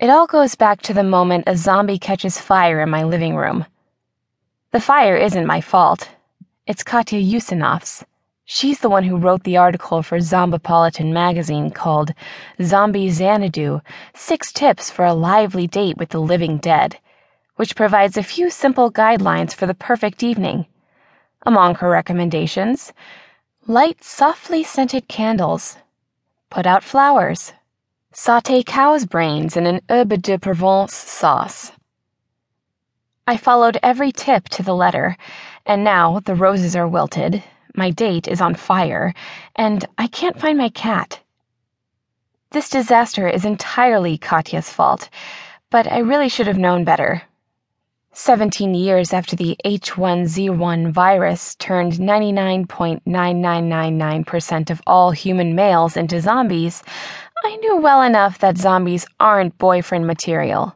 It all goes back to the moment a zombie catches fire in my living room. The fire isn't my fault. It's Katya Usinov's. She's the one who wrote the article for Zombopolitan magazine called Zombie Xanadu Six Tips for a Lively Date with the Living Dead, which provides a few simple guidelines for the perfect evening. Among her recommendations, light softly scented candles, put out flowers, saute cow's brains in an herbe de Provence sauce. I followed every tip to the letter, and now the roses are wilted, my date is on fire, and I can't find my cat. This disaster is entirely Katya's fault, but I really should have known better. 17 years after the H1Z1 virus turned 99.9999% of all human males into zombies, I knew well enough that zombies aren't boyfriend material.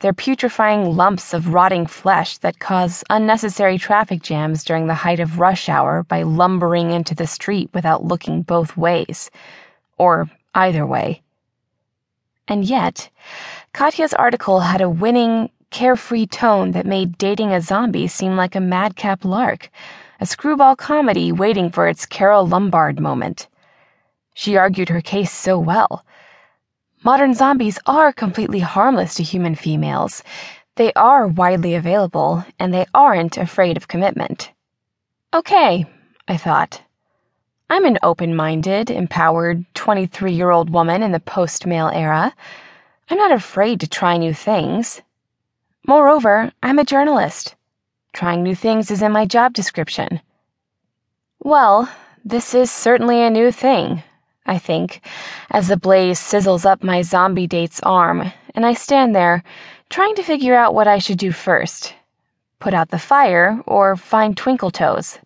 They're putrefying lumps of rotting flesh that cause unnecessary traffic jams during the height of rush hour by lumbering into the street without looking both ways. Or either way. And yet, Katya's article had a winning, carefree tone that made dating a zombie seem like a madcap lark, a screwball comedy waiting for its Carole Lombard moment. She argued her case so well. Modern zombies are completely harmless to human females. They are widely available, and they aren't afraid of commitment. Okay, I thought. I'm an open minded, empowered 23 year old woman in the post male era. I'm not afraid to try new things. Moreover, I'm a journalist. Trying new things is in my job description. Well, this is certainly a new thing. I think, as the blaze sizzles up my zombie date's arm, and I stand there, trying to figure out what I should do first put out the fire or find Twinkle Toes.